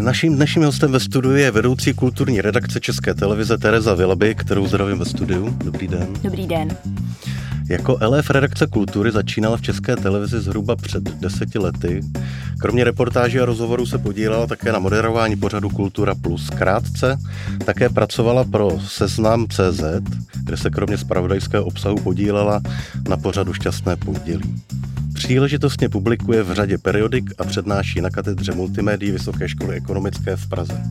Naším dnešním hostem ve studiu je vedoucí kulturní redakce České televize Tereza Vilaby, kterou zdravím ve studiu. Dobrý den. Dobrý den. Jako LF redakce kultury začínala v České televizi zhruba před deseti lety. Kromě reportáží a rozhovorů se podílela také na moderování pořadu Kultura Plus. Krátce také pracovala pro Seznam CZ, kde se kromě spravodajského obsahu podílela na pořadu Šťastné pondělí. Příležitostně publikuje v řadě periodik a přednáší na katedře multimédií Vysoké školy ekonomické v Praze.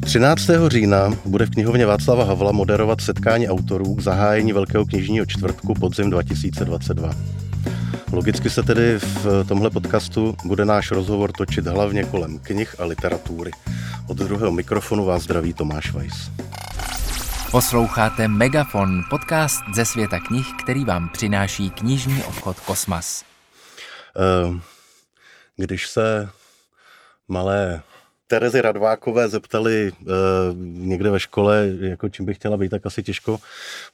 13. října bude v knihovně Václava Havla moderovat setkání autorů k zahájení Velkého knižního čtvrtku podzim 2022. Logicky se tedy v tomhle podcastu bude náš rozhovor točit hlavně kolem knih a literatury. Od druhého mikrofonu vás zdraví Tomáš Weiss. Posloucháte Megafon, podcast ze světa knih, který vám přináší knižní obchod Kosmas. Eh, když se malé Terezy Radvákové zeptali uh, někde ve škole, jako čím by chtěla být, tak asi těžko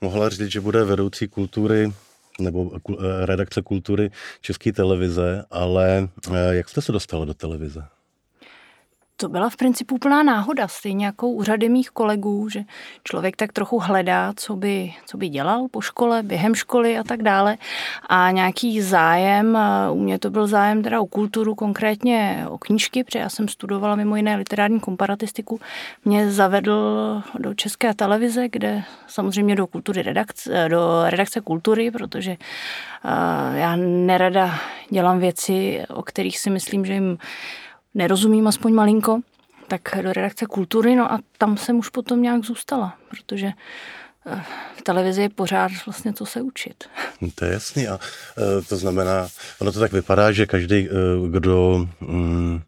mohla říct, že bude vedoucí kultury nebo uh, redakce kultury České televize, ale uh, jak jste se dostala do televize? To byla v principu úplná náhoda, stejně jako u řady mých kolegů, že člověk tak trochu hledá, co by, co by dělal po škole, během školy a tak dále. A nějaký zájem, u mě to byl zájem teda o kulturu, konkrétně o knížky, protože já jsem studovala mimo jiné literární komparatistiku, mě zavedl do české televize, kde samozřejmě do kultury redakce, do redakce kultury, protože já nerada dělám věci, o kterých si myslím, že jim nerozumím aspoň malinko, tak do redakce kultury, no a tam jsem už potom nějak zůstala, protože eh, v televizi je pořád vlastně co se učit. No, to je jasný a eh, to znamená, ono to tak vypadá, že každý, eh, kdo mm,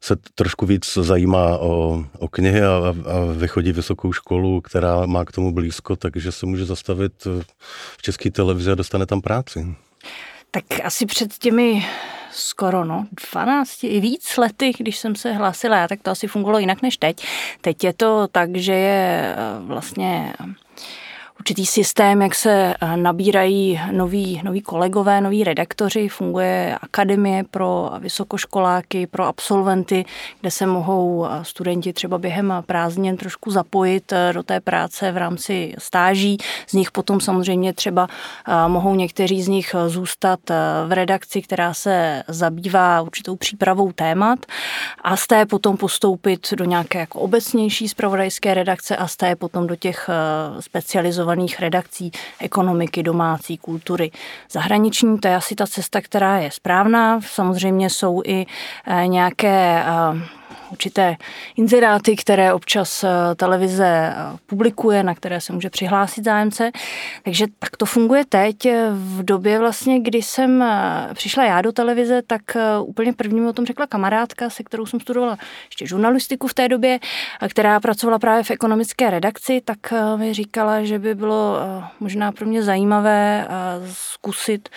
se trošku víc zajímá o, o knihy a, a vychodí vysokou školu, která má k tomu blízko, takže se může zastavit v české televizi a dostane tam práci. Tak asi před těmi skoro no, 12 i víc lety, když jsem se hlásila, tak to asi fungovalo jinak než teď. Teď je to tak, že je eh, vlastně určitý systém, jak se eh, nabírají noví, noví kolegové, noví redaktoři, funguje akademie pro vysokoškoláky, pro absolventy, kde se mohou eh, studenti třeba během prázdnin trošku zapojit eh, do té práce v rámci stáží. Z nich potom samozřejmě třeba mohou někteří z nich zůstat v redakci, která se zabývá určitou přípravou témat a z té potom postoupit do nějaké jako obecnější zpravodajské redakce a z té potom do těch specializovaných specializovaných redakcí ekonomiky, domácí, kultury, zahraniční. To je asi ta cesta, která je správná. Samozřejmě jsou i eh, nějaké eh, určité inzeráty, které občas eh, televize eh, publikuje, na které se může přihlásit zájemce. Takže tak to funguje teď. V době vlastně, kdy jsem eh, přišla já do televize, tak úplně první mi o tom řekla kamarádka, se kterou jsem studovala ještě žurnalistiku v té době, která pracovala právě v ekonomické redakci, tak mi říkala, že by bylo možná pro mě zajímavé zkusit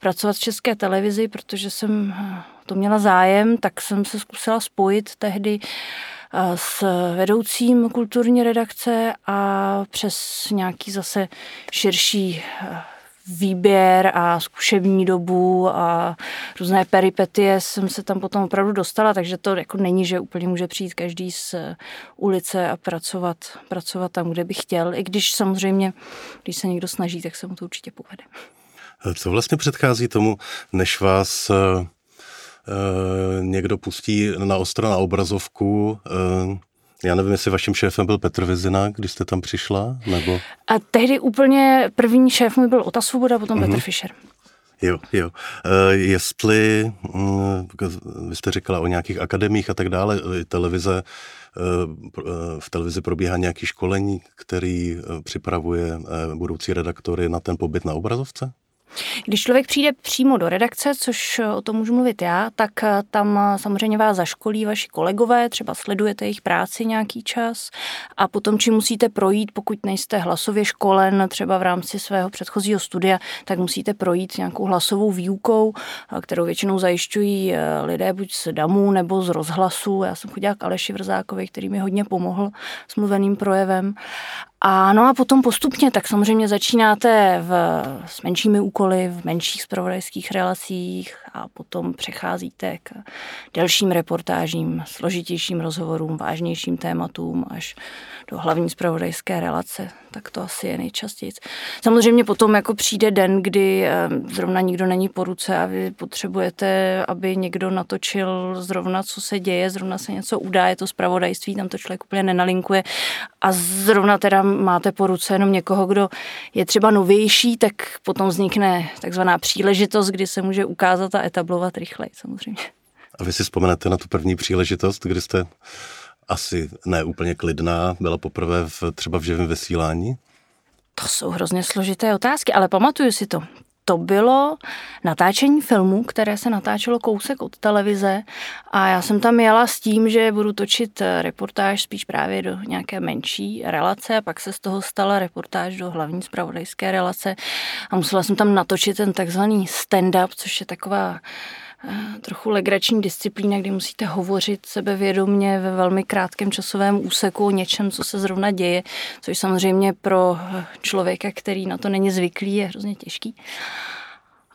pracovat v české televizi, protože jsem to měla zájem, tak jsem se zkusila spojit tehdy eh, s vedoucím kulturní redakce a přes nějaký zase širší eh, výběr a zkušební dobu a různé peripetie jsem se tam potom opravdu dostala, takže to jako není, že úplně může přijít každý z ulice a pracovat, pracovat tam, kde by chtěl, i když samozřejmě, když se někdo snaží, tak se mu to určitě povede. Co vlastně předchází tomu, než vás eh, Eh, někdo pustí na ostro na obrazovku. Eh, já nevím, jestli vaším šéfem byl Petr Vizina, když jste tam přišla, nebo... A tehdy úplně první šéf můj byl Ota Svoboda, potom mm-hmm. Petr Fischer. Jo, jo. E, jestli, mm, vy jste říkala o nějakých akademích a tak dále, televize, v televizi probíhá nějaký školení, který připravuje budoucí redaktory na ten pobyt na obrazovce? Když člověk přijde přímo do redakce, což o tom můžu mluvit já, tak eh, tam eh, samozřejmě vás zaškolí vaši kolegové, třeba sledujete jejich práci nějaký čas a potom, či musíte projít, pokud nejste hlasově školen, třeba v rámci svého předchozího studia, tak musíte projít nějakou hlasovou výukou, eh, kterou většinou zajišťují lidé buď z DAMu nebo z rozhlasu. Já jsem chodila k Aleši Vrzákovi, který mi hodně pomohl s mluveným projevem. A no a potom postupně, tak samozřejmě začínáte v, s menšími úkoly, v menších spravodajských relacích a potom přecházíte k delším reportážím, složitějším rozhovorům, vážnějším tématům až do hlavní zpravodajské relace. Tak to asi je nejčastěji. Samozřejmě potom jako přijde den, kdy eh, zrovna nikdo není po ruce a vy potřebujete, aby někdo natočil zrovna, co se děje, zrovna se něco udá, je to zpravodajství, tam to člověk úplně nenalinkuje a zrovna teda máte po ruce jenom někoho, kdo je třeba novější, tak potom vznikne takzvaná příležitost, kdy se může ukázat a etablovat rychleji samozřejmě. A vy si vzpomenete na tu první příležitost, kdy jste asi ne úplně klidná, byla poprvé v, třeba v živém vysílání? To jsou hrozně složité otázky, ale pamatuju si to to bylo natáčení filmu, které se natáčelo kousek od televize a já jsem tam jela s tím, že budu točit reportáž spíš právě do nějaké menší relace a pak se z toho stala reportáž do hlavní zpravodajské relace a musela jsem tam natočit ten takzvaný stand-up, což je taková Eh, trochu legrační disciplína, kdy musíte hovořit sebevědomně ve velmi krátkém časovém úseku o něčem, co se zrovna děje, což samozřejmě pro člověka, který na to není zvyklý, je hrozně těžký.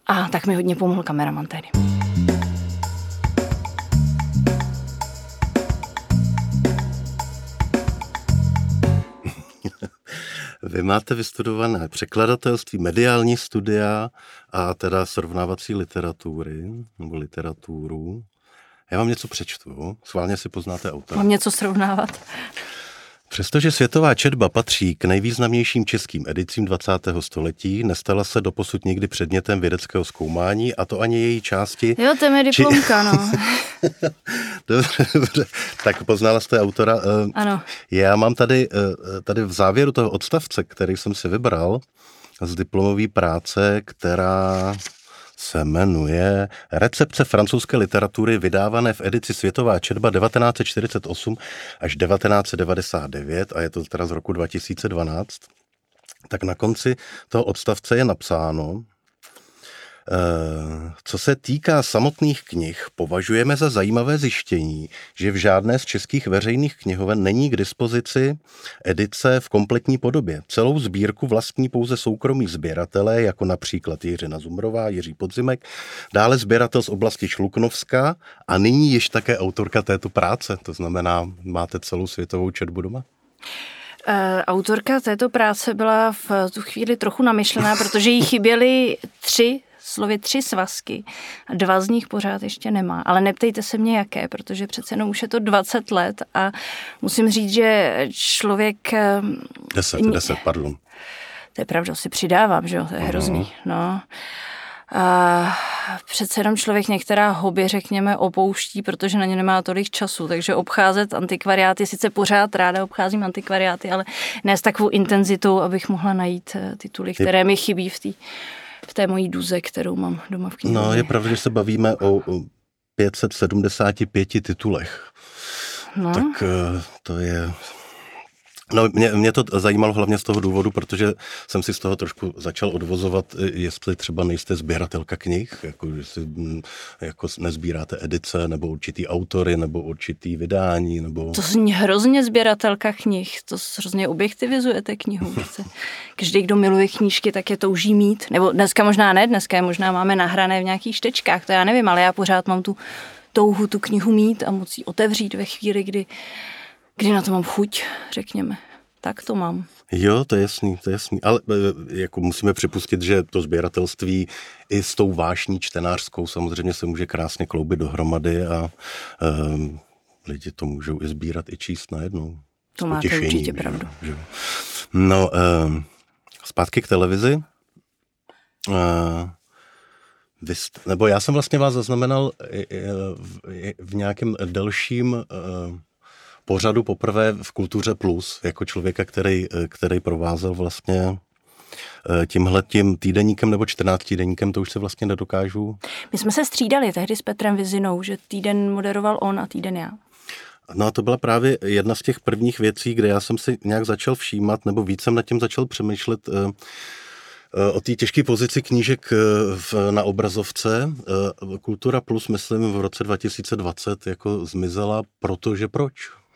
A tak mi hodně pomohl kameraman tehdy. Vy máte vystudované překladatelství, mediální studia a teda srovnávací literatury nebo literaturu. Já vám něco přečtu, schválně si poznáte autora. Mám něco srovnávat. Přestože světová četba patří k nejvýznamnějším českým edicím 20. století, nestala se doposud nikdy předmětem vědeckého zkoumání, a to ani její části... Jo, to je diplomka, či... no. dobře, dobře. Tak poznala jste autora. Eh, ano. Já mám tady, eh, tady v závěru toho odstavce, který jsem si vybral, z diplomové práce, která se jmenuje Recepce francouzské literatury vydávané v edici Světová četba 1948 až 1999 a je to teda z roku 2012. Tak na konci toho odstavce je napsáno, co se týká samotných knih, považujeme za zajímavé zjištění, že v žádné z českých veřejných knihoven není k dispozici edice v kompletní podobě. Celou sbírku vlastní pouze soukromí sběratelé, jako například Jiřina Zumrová, Jiří Podzimek, dále sběratel z oblasti Šluknovska a nyní již také autorka této práce. To znamená, máte celou světovou četbu doma? Eh, autorka této práce byla v tu chvíli trochu namyšlená, protože jí chyběly tři slově tři svazky a dva z nich pořád ještě nemá. Ale neptejte se mě jaké, protože přece jenom už je to 20 let a musím říct, že člověk... 10, eh, 10, pardon. To je pravda, si přidávám, že jo, to je hrozný. Uh-huh. No. A přece jenom člověk některá hobby, řekněme, opouští, protože na ně nemá tolik času, takže obcházet antikvariáty, sice pořád ráda obcházím antikvariáty, ale ne s takovou intenzitou, abych mohla najít eh, tituly, které mi chybí v té v té mojí duze, kterou mám doma v knihovně. No, je pravda, že se bavíme o 575 titulech. No. Tak eh, to je No, mě, mě to zajímalo hlavně z toho důvodu, protože jsem si z toho trošku začal odvozovat, jestli třeba nejste sběratelka knih, jako že si mm, jako nezbíráte edice, nebo určitý autory, nebo určitý vydání, nebo... To zní hrozně sběratelka knih, to hrozně objektivizujete knihu. Každý, kdo miluje knížky, tak je touží mít, nebo dneska možná ne, dneska je možná máme nahrané v nějakých štečkách, to já nevím, ale já pořád mám tu touhu tu knihu mít a moci otevřít ve chvíli, kdy kdy na to mám chuť, řekněme. Tak to mám. Jo, to je jasný, to je jasný. Ale e, jako musíme připustit, že to sběratelství i s tou vášní čtenářskou samozřejmě se může krásně kloubit dohromady a um, lidi to můžou i sbírat i číst najednou. To máte určitě pravdu. Že? No, um, zpátky k televizi. Uh, vy jste, nebo já jsem vlastně vás zaznamenal v, v nějakém delším uh, pořadu poprvé v Kultuře Plus, jako člověka, který, který provázel vlastně eh, tímhle tím týdeníkem nebo 14 týdeníkem, to už se vlastně nedokážu. My jsme se střídali tehdy s Petrem Vizinou, že týden moderoval on a týden já. No a to byla právě jedna z těch prvních věcí, kde já jsem si nějak začal všímat, nebo víc jsem nad tím začal přemýšlet, eh, eh, o té těžké pozici knížek v, na obrazovce. Kultura Plus, myslím, v roce 2020 jako zmizela, protože proč?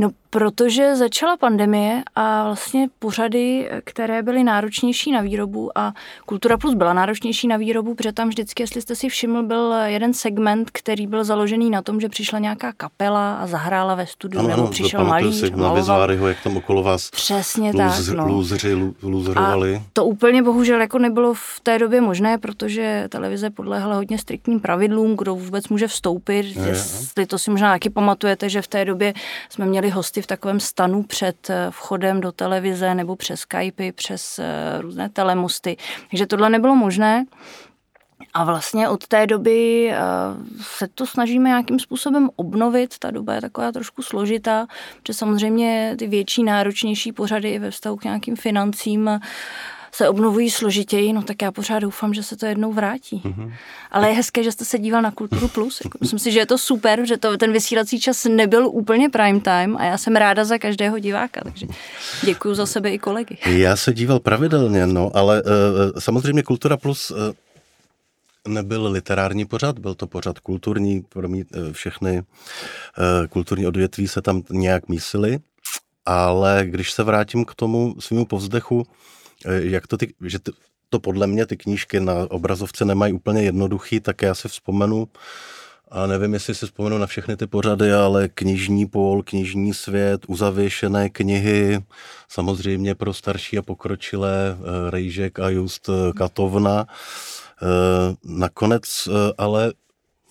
No, protože začala pandemie a vlastně pořady, které byly náročnější na výrobu a Kultura Plus byla náročnější na výrobu, protože tam vždycky, jestli jste si všiml, byl jeden segment, který byl založený na tom, že přišla nějaká kapela a zahrála ve studiu, ano, nebo ano, přišel malý. si na jak tam okolo vás Přesně lůz, tak, no. lůzři, lůzrovali. A to úplně bohužel jako nebylo v té době možné, protože televize podléhala hodně striktním pravidlům, kdo vůbec může vstoupit. Je, jestli to si možná taky pamatujete, že v té době jsme měli hosty v takovém stanu před eh, vchodem do televize nebo přes Skype, přes eh, různé telemosty. Takže tohle nebylo možné. A vlastně od té doby eh, se to snažíme nějakým způsobem obnovit. Ta doba je taková trošku složitá, protože samozřejmě ty větší, náročnější pořady i ve vztahu k nějakým financím se obnovují složitěji, no tak já pořád doufám, že se to jednou vrátí. Mm-hmm. Ale je hezké, že jste se díval na Kulturu Plus. Jako, myslím si, že je to super, že to, ten vysílací čas nebyl úplně prime time a já jsem ráda za každého diváka, takže děkuji za sebe i kolegy. Já se díval pravidelně, no, ale uh, samozřejmě Kultura Plus uh, nebyl literární pořad, byl to pořad kulturní, pro mě všechny kulturní odvětví se tam nějak mísily, ale když se vrátím k tomu svýmu povzdechu, jak to ty, že ty, to podle mě ty knížky na obrazovce nemají úplně jednoduchý, tak já si vzpomenu, a nevím, jestli si vzpomenu na všechny ty pořady, ale knižní pól, knižní svět, uzavěšené knihy, samozřejmě pro starší a pokročilé eh, Rejžek a Just eh, Katovna. Nakonec ale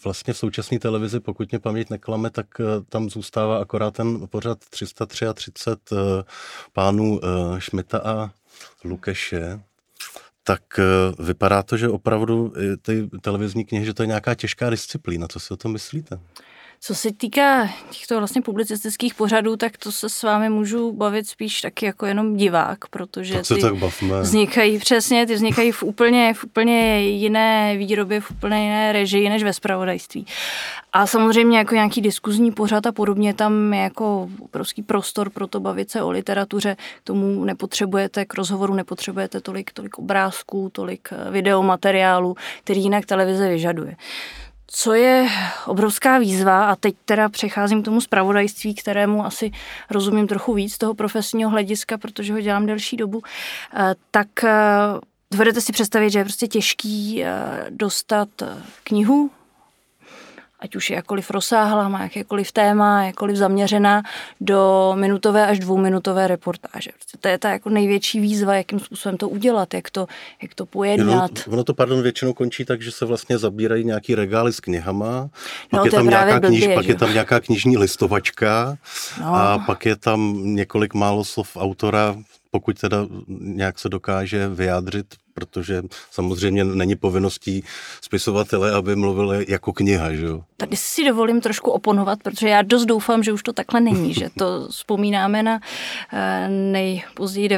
vlastně v současné televizi, pokud mě paměť neklame, tak tam zůstává akorát ten pořad 333 pánů Šmita a Lukeše, tak eh, vypadá to, že opravdu ty televizní knihy, že to je nějaká těžká disciplína. Co si o tom myslíte? Co se týká těchto vlastně publicistických pořadů, tak to se s vámi můžu bavit spíš taky jako jenom divák, protože tak ty tak bavme. vznikají přesně, ty vznikají v úplně, v úplně jiné výrobě, v úplně jiné režii než ve spravodajství. A samozřejmě jako nějaký diskuzní pořad a podobně, tam je jako obrovský prostor pro to bavit se o literatuře. K tomu nepotřebujete, k rozhovoru nepotřebujete tolik, tolik obrázků, tolik eh, videomateriálu, který jinak televize vyžaduje. Co je obrovská výzva, a teď teda přecházím k tomu zpravodajství, kterému asi rozumím trochu víc z toho profesního hlediska, protože ho dělám delší dobu, eh, tak eh, dovedete si představit, že je prostě těžký dostat knihu ať už je jakkoliv rozsáhlá, má jakékoliv téma, jakkoliv zaměřená do minutové až dvouminutové reportáže. To je ta jako největší výzva, jakým způsobem to udělat, jak to, jak to pojednat. No, ono to, pardon, většinou končí tak, že se vlastně zabírají nějaký regály s knihama, pak, no, je, tam nějaká blbě, kniž, pak je tam nějaká knižní listovačka no. a pak je tam několik málo slov autora, pokud teda nějak se dokáže vyjádřit protože samozřejmě není povinností spisovatele, aby mluvili jako kniha. Že jo? Tady si dovolím trošku oponovat, protože já dost doufám, že už to takhle není, že to vzpomínáme na eh, nejpozději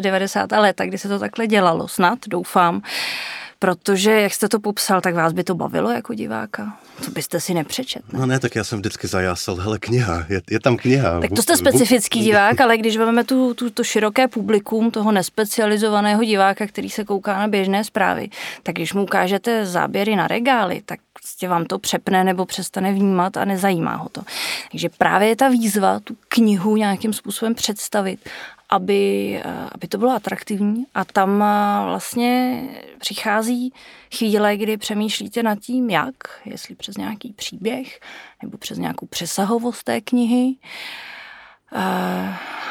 90. léta, kdy se to takhle dělalo, snad, doufám. Protože, jak jste to popsal, tak vás by to bavilo jako diváka? To byste si nepřečet. Ne? No ne, tak já jsem vždycky zajásal, hele, kniha, je, je tam kniha. Tak to jste specifický divák, ale když máme tu, tu, to široké publikum toho nespecializovaného diváka, který se kouká na běžné zprávy, tak když mu ukážete záběry na regály, tak prostě vám to přepne nebo přestane vnímat a nezajímá ho to. Takže právě je ta výzva tu knihu nějakým způsobem představit aby, eh, aby to bylo atraktivní. A tam eh, vlastně přichází chvíle, kdy přemýšlíte nad tím, jak, jestli přes nějaký příběh nebo přes nějakou přesahovost té knihy,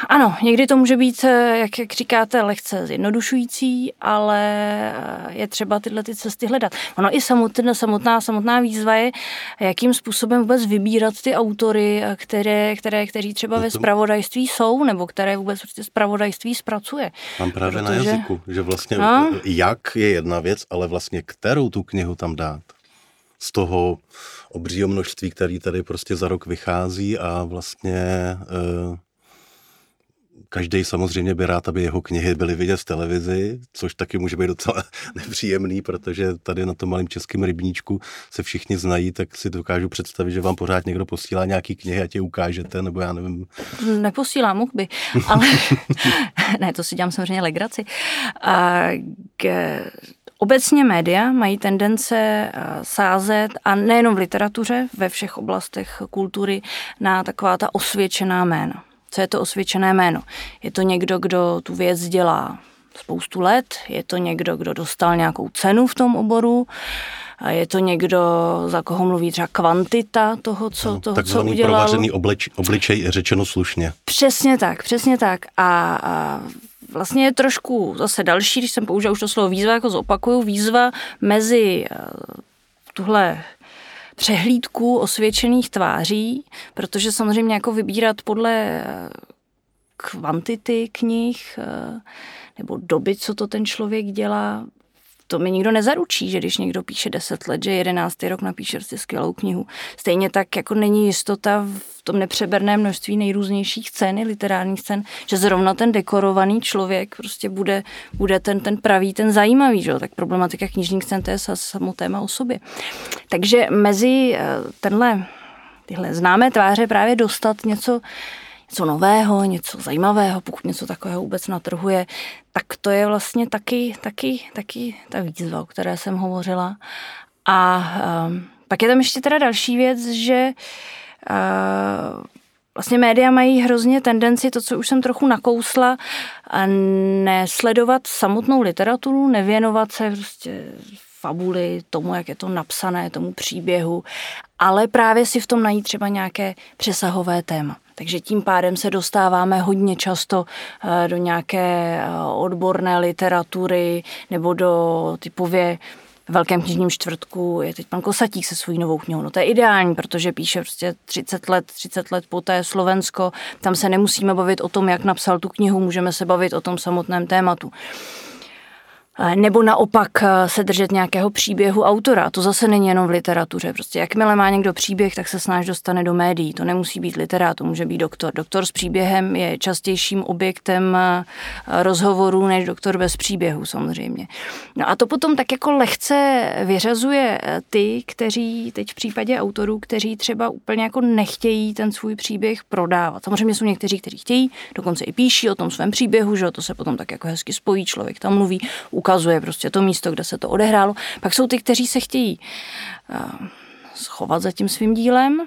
ano, někdy to může být, eh, jak, jak říkáte, lehce zjednodušující, ale eh, je třeba tyhle ty cesty hledat. Ono i samotná, samotná, samotná výzva je, jakým způsobem vůbec vybírat ty autory, které, které, kteří třeba ve spravodajství jsou, nebo které vůbec prostě spravodajství zpracuje. Mám právě Protože... na jazyku, že vlastně no? jak je jedna věc, ale vlastně kterou tu knihu tam dát. Z toho obřího množství, který tady prostě za rok vychází a vlastně e, každý samozřejmě by rád, aby jeho knihy byly vidět v televizi, což taky může být docela nepříjemný, protože tady na tom malém českém rybníčku se všichni znají, tak si dokážu představit, že vám pořád někdo posílá nějaký knihy a tě ukážete, nebo já nevím. Neposílám, mohl by, ale ne, to si dělám samozřejmě legraci. A k, Obecně média mají tendence eh, sázet, a nejenom v literatuře, ve všech oblastech kultury, na taková ta osvědčená jména. Co je to osvědčené jméno? Je to někdo, kdo tu věc dělá spoustu let, je to někdo, kdo dostal nějakou cenu v tom oboru, a je to někdo, za koho mluví třeba kvantita toho, co, no, toho, co udělal. provářený oblič, obličej, řečeno slušně. Přesně tak, přesně tak. A, a vlastně je trošku zase další, když jsem použil už to slovo výzva, jako zopakuju, výzva mezi eh, tuhle přehlídku osvědčených tváří, protože samozřejmě jako vybírat podle eh, kvantity knih eh, nebo doby, co to ten člověk dělá, to mi nikdo nezaručí, že když někdo píše 10 let, že 11. rok napíše prostě skvělou knihu. Stejně tak jako není jistota v tom nepřeberné množství nejrůznějších cen, literárních cen, že zrovna ten dekorovaný člověk prostě bude, bude ten, ten pravý, ten zajímavý, že? tak problematika knižních cen to je samo téma o sobě. Takže mezi eh, tenhle, tyhle známé tváře právě dostat něco, něco nového, něco zajímavého, pokud něco takového vůbec na trhu je, tak to je vlastně taky, taky, taky ta výzva, o které jsem hovořila. A um, pak je tam ještě teda další věc, že uh, vlastně média mají hrozně tendenci, to, co už jsem trochu nakousla, nesledovat samotnou literaturu, nevěnovat se prostě fabuly, tomu, jak je to napsané, tomu příběhu, ale právě si v tom najít třeba nějaké přesahové téma. Takže tím pádem se dostáváme hodně často eh, do nějaké eh, odborné literatury nebo do typově Velkém knižním čtvrtku je teď pan Kosatík se svojí novou knihou. No to je ideální, protože píše prostě 30 let, 30 let poté Slovensko. Tam se nemusíme bavit o tom, jak napsal tu knihu, můžeme se bavit o tom samotném tématu. Nebo naopak eh, se držet nějakého příběhu autora. To zase není jenom v literatuře. Prostě jakmile má někdo příběh, tak se snáš dostane do médií. To nemusí být literát, to může být doktor. Doktor s příběhem je častějším objektem eh, rozhovorů než doktor bez příběhu samozřejmě. No a to potom tak jako lehce vyřazuje eh, ty, kteří teď v případě autorů, kteří třeba úplně jako nechtějí ten svůj příběh prodávat. Samozřejmě jsou někteří, kteří chtějí, dokonce i píší o tom svém příběhu, že to se potom tak jako hezky spojí, člověk tam mluví, ukazuje prostě to místo, kde se to odehrálo. Pak jsou ty, kteří se chtějí eh, schovat za tím svým dílem,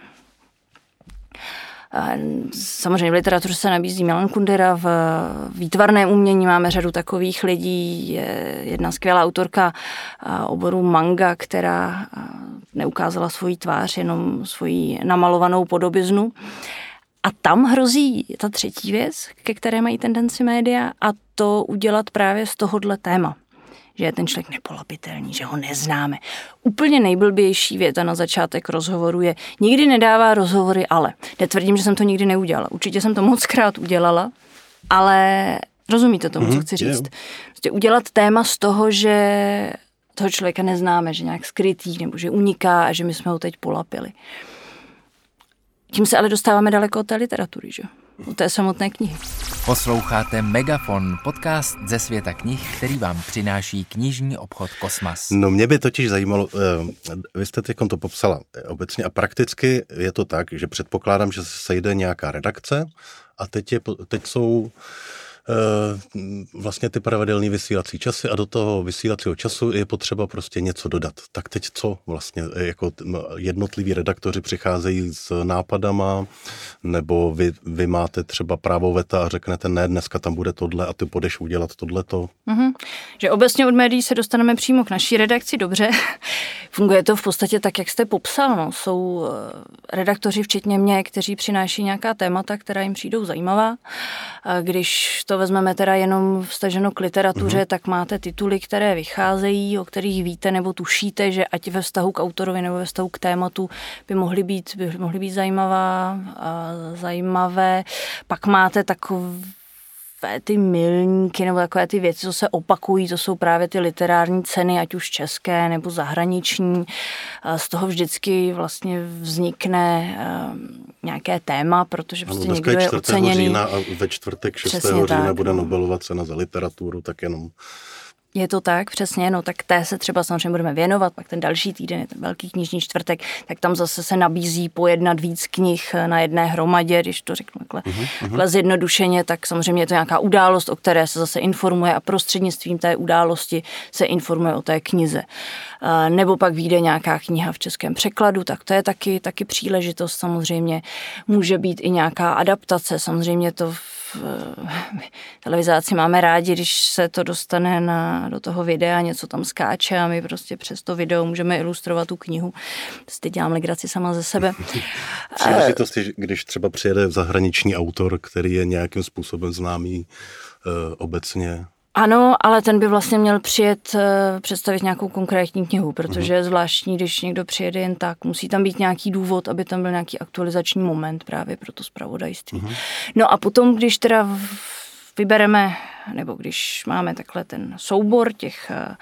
eh, Samozřejmě v literatuře se nabízí Milan Kundera, v výtvarném umění máme řadu takových lidí. Je jedna skvělá autorka eh, oboru manga, která neukázala svoji tvář, jenom svoji namalovanou podobiznu. A tam hrozí ta třetí věc, ke které mají tendenci média, a to udělat právě z tohohle téma že je ten člověk nepolapitelný, že ho neznáme. Úplně nejblbější věta na začátek rozhovoru je, nikdy nedává rozhovory, ale. Netvrdím, že jsem to nikdy neudělala. Určitě jsem to moc krát udělala, ale rozumíte tomu, mm-hmm, co mhm, chci říct. Prostě udělat téma z toho, že toho člověka neznáme, že nějak skrytý, nebo že uniká a že my jsme ho teď polapili. Tím se ale dostáváme daleko od té literatury, že? Od té samotné knihy. Posloucháte Megafon, podcast ze světa knih, který vám přináší knižní obchod Kosmas. No mě by totiž zajímalo, eh, vy jste teď to popsala obecně a prakticky je to tak, že předpokládám, že se sejde nějaká redakce a teď, je, teď jsou Eh, vlastně ty pravidelné vysílací časy a do toho vysílacího času je potřeba prostě něco dodat. Tak teď co vlastně, eh, jako jednotliví redaktoři přicházejí s nápadama, nebo vy, vy máte třeba právo veta a řeknete, ne, dneska tam bude tohle a ty budeš udělat tohleto. Mm-hmm. Že obecně od médií se dostaneme přímo k naší redakci, dobře. Funguje to v podstatě tak, jak jste popsal. No. Jsou eh, redaktoři, včetně mě, kteří přináší nějaká témata, která jim přijdou zajímavá. Když to vezmeme teda jenom vstaženo k literatuře, mm-hmm. tak máte tituly, které vycházejí, o kterých víte nebo tušíte, že ať ve vztahu k autorovi nebo ve vztahu k tématu by mohly být, by mohly být zajímavá, zajímavé. Pak máte takové ty milníky nebo takové ty věci, co se opakují, to jsou právě ty literární ceny, ať už české nebo zahraniční. Z toho vždycky vlastně vznikne nějaké téma, protože prostě ano, někdo je, je oceněný. října a ve čtvrtek 6. Přesně října tak, bude no. Nobelova cena za literaturu, tak jenom Je to tak, přesně, no tak té se třeba samozřejmě budeme věnovat, pak ten další týden je ten velký knižní čtvrtek, tak tam zase se nabízí pojednat víc knih na jedné hromadě, když to řeknu takhle, uh-huh. zjednodušeně, tak samozřejmě je to nějaká událost, o které se zase informuje a prostřednictvím té události se informuje o té knize. Nebo pak vyjde nějaká kniha v českém překladu, tak to je taky, taky příležitost samozřejmě. Může být i nějaká adaptace, samozřejmě to v televizáci máme rádi, když se to dostane na, do toho videa, něco tam skáče a my prostě přes to video můžeme ilustrovat tu knihu. Teď dělám legraci sama ze sebe. Příležitosti, když třeba přijede zahraniční autor, který je nějakým způsobem známý uh, obecně ano, ale ten by vlastně měl přijet eh, představit nějakou konkrétní knihu, protože je zvláštní, když někdo přijede jen tak. Musí tam být nějaký důvod, aby tam byl nějaký aktualizační moment právě pro to zpravodajství. Uh-huh. No a potom, když teda vybereme, nebo když máme takhle ten soubor těch eh,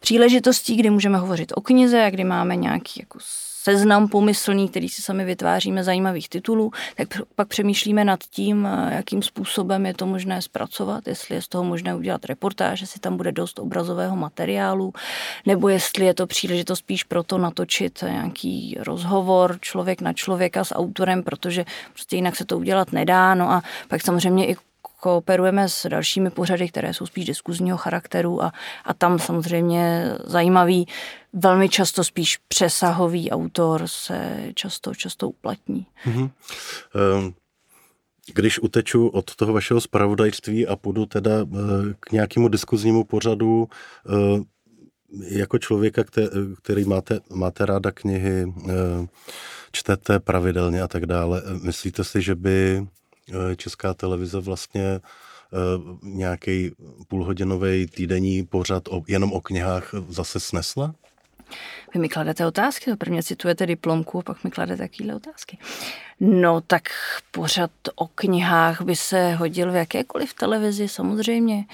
příležitostí, kdy můžeme hovořit o knize kdy máme nějaký jako seznam pomyslný, který si sami vytváříme zajímavých titulů, tak pak přemýšlíme nad tím, eh, jakým způsobem je to možné zpracovat, jestli je z toho možné udělat reportáž, jestli tam bude dost obrazového materiálu, nebo jestli je to příležitost spíš proto natočit nějaký rozhovor člověk na člověka s autorem, protože prostě jinak se to udělat nedá. No a pak samozřejmě i kooperujeme s dalšími pořady, které jsou spíš diskuzního charakteru a, a tam samozřejmě zajímavý, velmi často spíš přesahový autor se často, často uplatní. Mm-hmm. Když uteču od toho vašeho spravodajství a půjdu teda eh, k nějakému diskuznímu pořadu, eh, jako člověka, který máte, máte ráda knihy, eh, čtete pravidelně a tak dále, myslíte si, že by česká televize vlastně eh, nějaký půlhodinový týdenní pořad o, jenom o knihách zase snesla? Vy mi kladete otázky, prvně citujete diplomku, pak mi kladete takovéhle otázky. No tak pořad o knihách by se hodil v jakékoliv televizi, samozřejmě. Uh,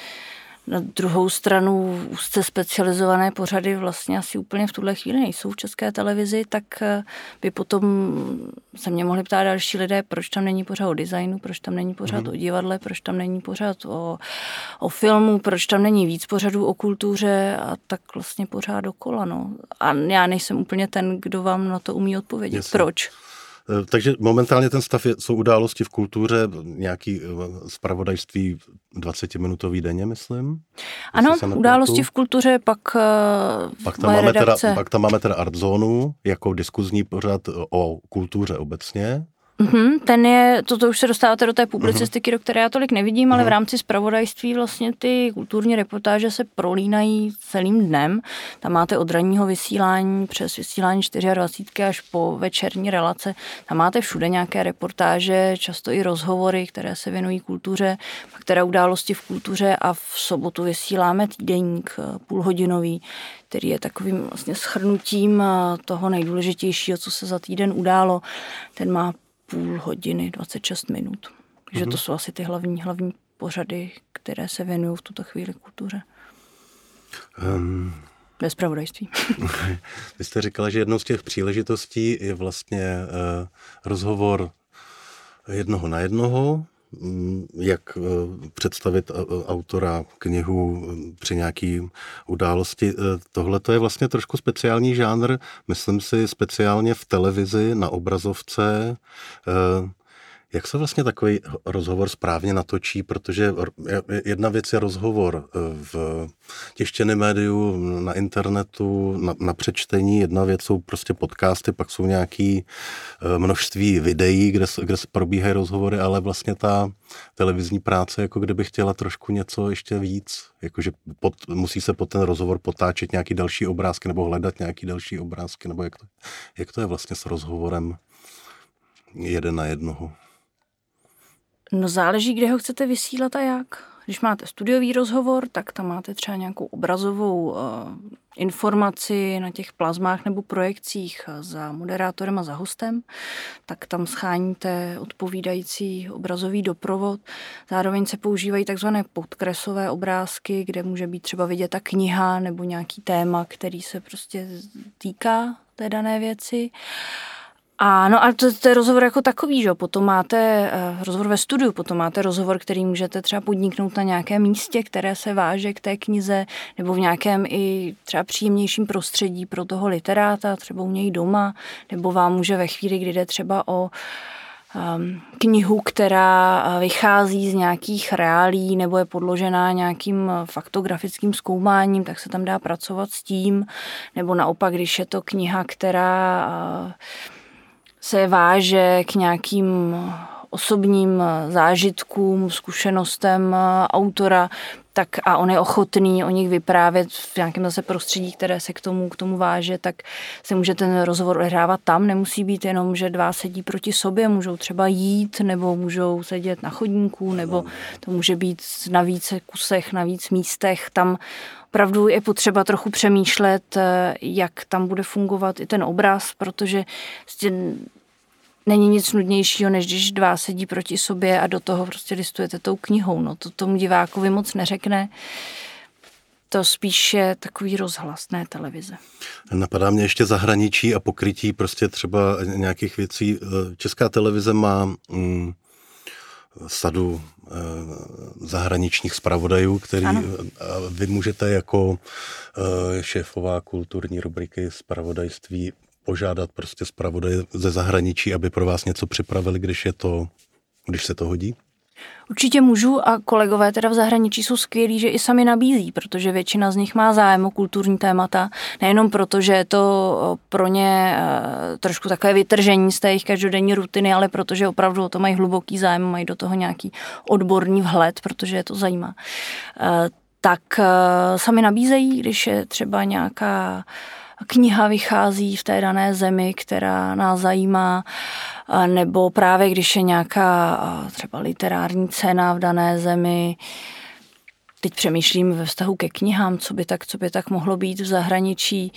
na druhou stranu úzce specializované pořady vlastně asi úplně v tuhle chvíli nejsou v české televizi, tak eh, by potom se mě mohli ptát další lidé, proč tam není pořád o designu, proč tam není pořád mm. o divadle, proč tam není pořád o, o filmu, proč tam není víc pořadů o kultuře a tak vlastně pořád dokola. No. A já nejsem úplně ten, kdo vám na to umí odpovědět. Jasně. Proč? Eh, takže momentálně ten stav je, jsou události v kultuře, nějaký spravodajství eh, 20-minutový denně, myslím. Ano, události v kultuře, pak eh, pak tam, máme teda, pak tam máme teda Artzónu jako diskuzní pořad o kultuře obecně. Mm-hmm, ten je, toto už se dostáváte do té publicistiky, mm-hmm. do které já tolik nevidím, ale mm-hmm. v rámci spravodajství vlastně ty kulturní reportáže se prolínají celým dnem. Tam máte od ranního vysílání přes vysílání 24 až po večerní relace. Tam máte všude nějaké reportáže, často i rozhovory, které se věnují kultuře, pak teda události v kultuře a v sobotu vysíláme týdeník eh, půlhodinový, který je takovým vlastně schrnutím eh, toho nejdůležitějšího, co se za týden událo. Ten má půl hodiny, 26 minut. Takže mm-hmm. to jsou asi ty hlavní, hlavní pořady, které se věnují v tuto chvíli kultuře. Um, Ve spravodajství. Vy jste říkala, že jednou z těch příležitostí je vlastně uh, rozhovor jednoho na jednoho, jak eh, představit eh, autora knihu eh, při nějaký události. Tohle to je vlastně trošku speciální žánr, myslím si speciálně v televizi, na obrazovce. Jak se vlastně takový rozhovor správně natočí, protože jedna věc je rozhovor e, v tištěném médiu, na internetu, na, na přečtení, jedna věc jsou prostě podcasty, pak jsou nějaké e, množství videí, kde, kde se probíhají rozhovory, ale vlastně ta televizní práce, jako kdyby chtěla trošku něco ještě víc, jakože pod, musí se pod ten rozhovor potáčet nějaký další obrázky nebo hledat nějaký další obrázky, nebo jak to, jak to je vlastně s rozhovorem jeden na jednoho? No záleží, kde ho chcete vysílat a jak. Když máte studiový rozhovor, tak tam máte třeba nějakou obrazovou uh, informaci na těch plazmách nebo projekcích za moderátorem a za hostem, tak tam scháníte odpovídající obrazový doprovod. Zároveň se používají takzvané podkresové obrázky, kde může být třeba vidět ta kniha nebo nějaký téma, který se prostě týká té dané věci. A no a to, to je rozhovor jako takový, že Potom máte uh, rozhovor ve studiu, potom máte rozhovor, který můžete třeba podniknout na nějakém místě, které se váže k té knize, nebo v nějakém i třeba příjemnějším prostředí pro toho literáta, třeba u něj doma, nebo vám může ve chvíli, kdy jde třeba o um, knihu, která eh, vychází z nějakých reálí nebo je podložená nějakým faktografickým zkoumáním, tak se tam dá pracovat s tím, nebo naopak, když je to kniha, která uh, se váže k nějakým osobním zážitkům, zkušenostem autora, tak a on je ochotný o nich vyprávět v nějakém zase prostředí, které se k tomu, k tomu váže, tak se může ten rozhovor odehrávat tam. Nemusí být jenom, že dva sedí proti sobě, můžou třeba jít, nebo můžou sedět na chodníku, nebo to může být na více kusech, na víc místech. Tam opravdu je potřeba trochu přemýšlet, jak tam bude fungovat i ten obraz, protože není nic nudnějšího, než když dva sedí proti sobě a do toho prostě listujete tou knihou. No to tomu divákovi moc neřekne. To spíš je takový rozhlas, ne televize. Napadá mě ještě zahraničí a pokrytí prostě třeba nějakých věcí. Česká televize má mm, sadu e, zahraničních zpravodajů, který ano. vy můžete jako šéfová kulturní rubriky zpravodajství požádat prostě zpravodaje ze zahraničí, aby pro vás něco připravili, když je to, když se to hodí? Určitě můžu a kolegové teda v zahraničí jsou skvělí, že i sami nabízí, protože většina z nich má zájem o kulturní témata, nejenom proto, že je to pro ně e, trošku takové vytržení z té jejich každodenní rutiny, ale protože opravdu o to mají hluboký zájem, mají do toho nějaký odborný vhled, protože je to zajímá. E, tak sami nabízejí, když je třeba nějaká kniha vychází v té dané zemi, která nás zajímá, nebo právě když je nějaká třeba literární cena v dané zemi, teď přemýšlím ve vztahu ke knihám, co by tak, co by tak mohlo být v zahraničí.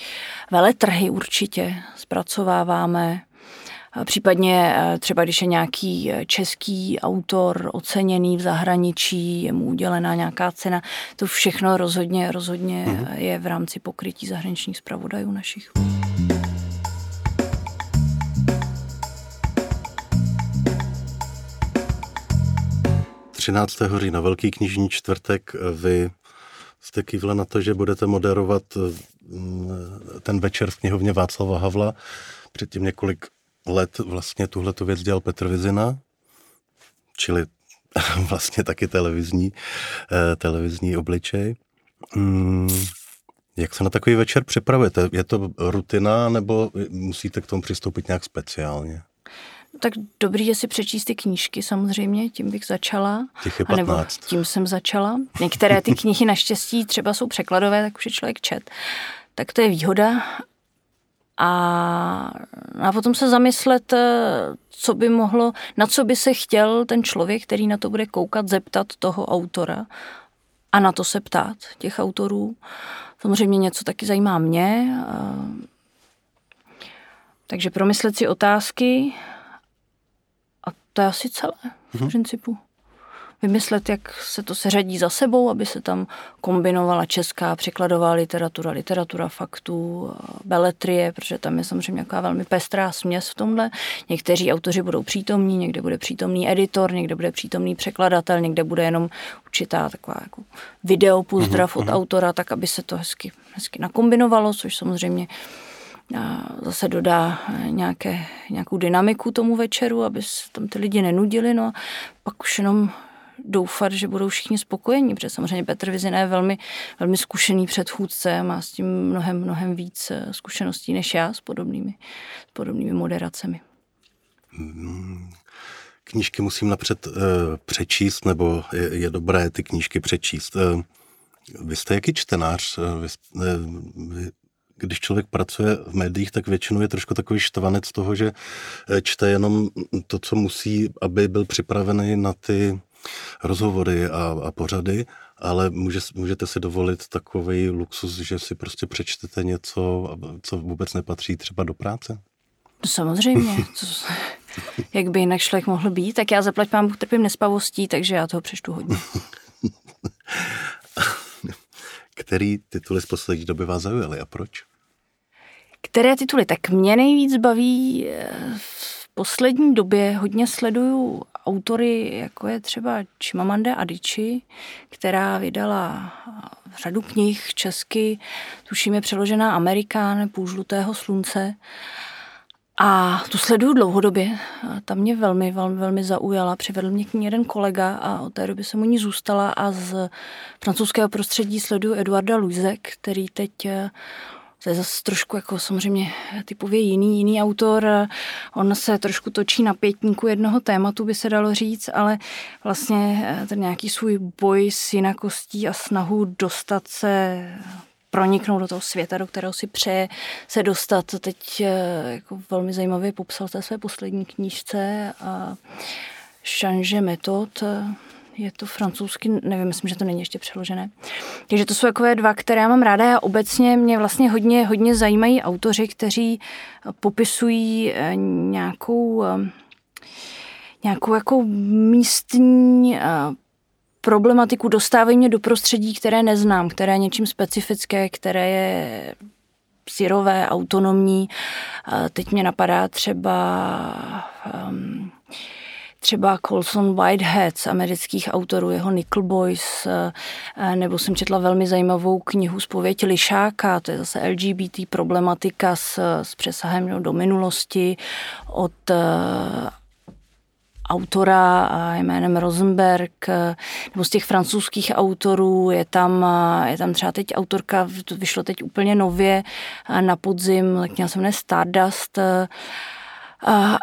Veletrhy určitě zpracováváme, Případně eh, třeba, když je nějaký eh, český autor oceněný v zahraničí, je mu udělená nějaká cena, to všechno rozhodně, rozhodně mm-hmm. je v rámci pokrytí zahraničních zpravodajů našich. 13. října, Velký knižní čtvrtek, vy jste kývla na to, že budete moderovat mm, ten večer v knihovně Václava Havla. Předtím několik let vlastně tuhle tu věc dělal Petr Vizina, čili vlastně taky televizní, eh, televizní obličej. Hmm, jak se na takový večer připravujete? Je to rutina nebo musíte k tomu přistoupit nějak speciálně? Tak dobrý je si přečíst ty knížky samozřejmě, tím bych začala. Těch je 15. Nebo tím jsem začala. Některé ty knihy naštěstí třeba jsou překladové, tak už je člověk čet. Tak to je výhoda, a, a potom se zamyslet, eh, co by mohlo, na co by se chtěl ten člověk, který na to bude koukat, zeptat toho autora a na to se ptát těch autorů. Samozřejmě něco taky zajímá mě, takže promyslet si otázky a to je asi celé v mhm. principu vymyslet, jak se to seřadí za sebou, aby se tam kombinovala česká překladová literatura, literatura faktů, beletrie, protože tam je samozřejmě nějaká velmi pestrá směs v tomhle. Někteří autoři budou přítomní, někde bude přítomný editor, někde bude přítomný překladatel, někde bude jenom určitá taková jako video pozdrav uh-huh, od uh-huh. autora, tak aby se to hezky, hezky nakombinovalo, což samozřejmě zase dodá nějaké, nějakou dynamiku tomu večeru, aby se tam ty lidi nenudili, no a pak už jenom doufat, že budou všichni spokojení, protože samozřejmě Petr Vizina je velmi, velmi zkušený předchůdce, má s tím mnohem, mnohem víc eh, zkušeností než já s podobnými, s podobnými moderacemi. Hmm. Knížky musím napřed uh, přečíst, nebo je, je dobré ty knížky přečíst. Uh, vy jste jaký čtenář? Uh, vy, uh, vy, když člověk pracuje v médiích, tak většinou je trošku takový štvanec toho, že čte jenom to, co musí, aby byl připravený na ty rozhovory a, a pořady, ale může, můžete si dovolit takový luxus, že si prostě přečtete něco, co vůbec nepatří třeba do práce? No samozřejmě. Co, jak by jinak člověk mohl být, tak já zaplať pán trpím nespavostí, takže já toho přečtu hodně. Který tituly z poslední doby vás zaujaly a proč? Které tituly? Tak mě nejvíc baví eh, v poslední době hodně sleduju autory, jako je třeba Chimamanda Adichie, která vydala řadu knih česky, tuším je přeložená Amerikán, Půl žlutého slunce. A tu sleduju dlouhodobě. Ta mě velmi, velmi, velmi zaujala. Přivedl mě k ní jeden kolega a od té doby jsem u ní zůstala a z francouzského prostředí sleduju Eduarda Luise, který teď to je zase trošku jako samozřejmě typově jiný, jiný autor. On se trošku točí na pětníku jednoho tématu, by se dalo říct, ale vlastně ten nějaký svůj boj s jinakostí a snahu dostat se proniknout do toho světa, do kterého si přeje se dostat. Teď eh, jako velmi zajímavě popsal té své poslední knížce a Change metod, je to francouzsky, nevím, myslím, že to není ještě přeložené. Takže to jsou takové dva, které já mám ráda a obecně mě vlastně hodně, hodně zajímají autoři, kteří popisují eh, nějakou eh, nějakou jako místní problematiku, dostávají mě do prostředí, které neznám, které je něčím specifické, které je syrové, autonomní. Teď mě napadá třeba um, třeba Colson Whitehead z amerických autorů, jeho Nickel Boys, nebo jsem četla velmi zajímavou knihu Zpověď Lišáka, to je zase LGBT problematika s, s přesahem do minulosti od autora jménem Rosenberg, nebo z těch francouzských autorů, je tam, je tam třeba teď autorka, to vyšlo teď úplně nově na podzim, kniha se jmenuje Stardust,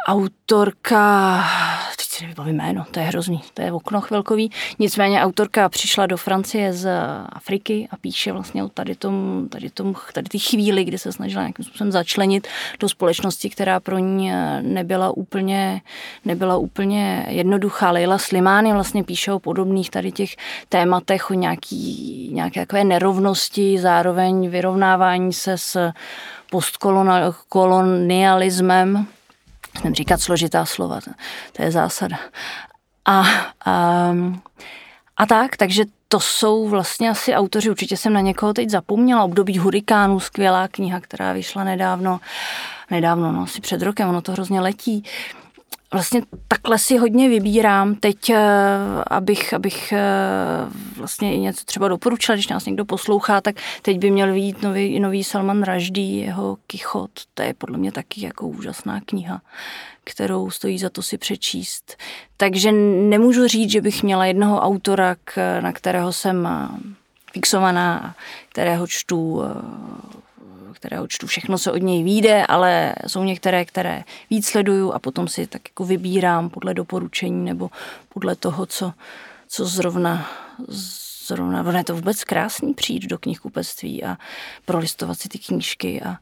autorka, si nevybavím jméno, to je hrozný, to je okno chvilkový. Nicméně autorka přišla do Francie z Afriky a píše vlastně o tady tom, tady tom, tady ty chvíli, kdy se snažila nějakým způsobem začlenit do společnosti, která pro ní nebyla úplně, nebyla úplně jednoduchá. Leila Slimány vlastně píše o podobných tady těch tématech, o nějaký, nějaké takové nerovnosti, zároveň vyrovnávání se s postkolonialismem, Jsem říkat složitá slova, to, je zásada. A, a, a tak, takže to jsou vlastně asi autoři, určitě jsem na někoho teď zapomněla, období hurikánů, skvělá kniha, která vyšla nedávno, nedávno, no asi před rokem, ono to hrozně letí. Vlastně takhle si hodně vybírám teď, eh, abych, abych eh, vlastně i něco třeba doporučila, když nás někdo poslouchá, tak teď by měl vidět nový, nový Salman Rushdie, jeho Kichot, to je podle mě taky jako úžasná kniha, kterou stojí za to si přečíst. Takže nemůžu říct, že bych měla jednoho autora, na kterého jsem eh, fixovaná, kterého čtu kterého čtu, všechno se od něj vyjde, ale jsou některé, které víc sleduju a potom si tak jako vybírám podle doporučení nebo podle toho, co, co zrovna zrovna, je to vůbec krásný přijít do knihkupectví a prolistovat si ty knížky a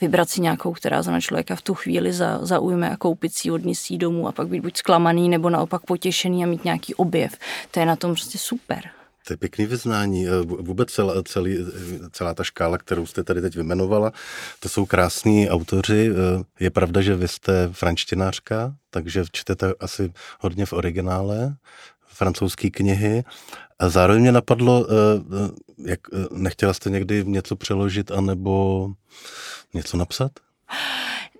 vybrat si nějakou, která za člověka v tu chvíli za, zaujme a koupit si si domů a pak být buď zklamaný nebo naopak potěšený a mít nějaký objev. To je na tom prostě super. To je pěkný vyznání. Eh, vůbec celá, celý, eh, celá ta škála, kterou jste tady teď vymenovala, to jsou krásní autoři. Eh, je pravda, že vy jste frančtinářka, takže čtete asi hodně v originále francouzské knihy. A zároveň mě napadlo, jak nechtěla jste někdy něco přeložit anebo něco napsat?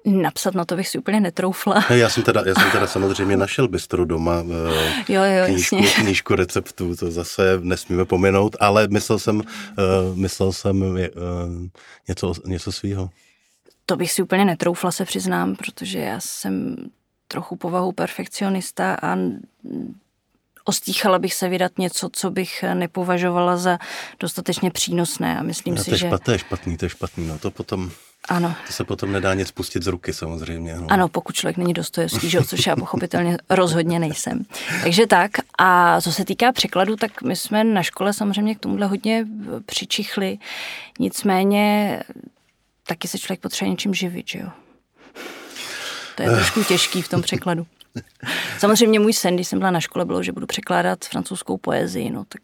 Napsat na to bych si úplně netroufla. Já jsem teda, já jsem teda samozřejmě našel bistru doma eh, jo, jo, knížku, knížku receptů, to zase nesmíme pominout, ale myslel jsem, uh, myslel jsem uh, něco, něco svýho. To bych si úplně netroufla, se přiznám, protože já jsem trochu povahou perfekcionista a ostýchala bych se vydat něco, co bych nepovažovala za dostatečně přínosné a myslím no, si, to je že... Špat, to je špatný, to je špatný, no to potom... Ano. To se potom nedá nic pustit z ruky samozřejmě. No. Ano, pokud člověk není dostojevský, že, což já pochopitelně rozhodně nejsem. Takže tak. A co se týká překladu, tak my jsme na škole samozřejmě k tomuhle hodně přičichli. Nicméně taky se člověk potřebuje něčím živit, že jo. To je trošku těžký v tom překladu. Samozřejmě můj sen, když jsem byla na škole, bylo, že budu překládat francouzskou poezii, no tak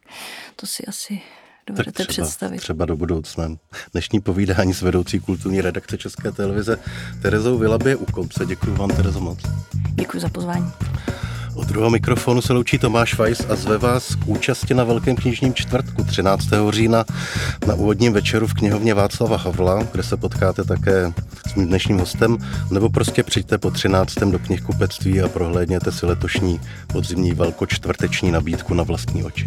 to si asi dovedete tak třeba, představit. Třeba do budoucna. Dnešní povídání s vedoucí kulturní redakce České televize Terezou Vylabě u konce. Děkuji vám, Terezo, moc. Děkuji za pozvání. Od druhého mikrofonu se loučí Tomáš Weiss a zve vás k účasti na Velkém knižním čtvrtku 13. října na úvodním večeru v knihovně Václava Havla, kde se potkáte také s mým dnešním hostem, nebo prostě přijďte po 13. do knihkupectví a prohlédněte si letošní podzimní velkočtvrteční nabídku na vlastní oči.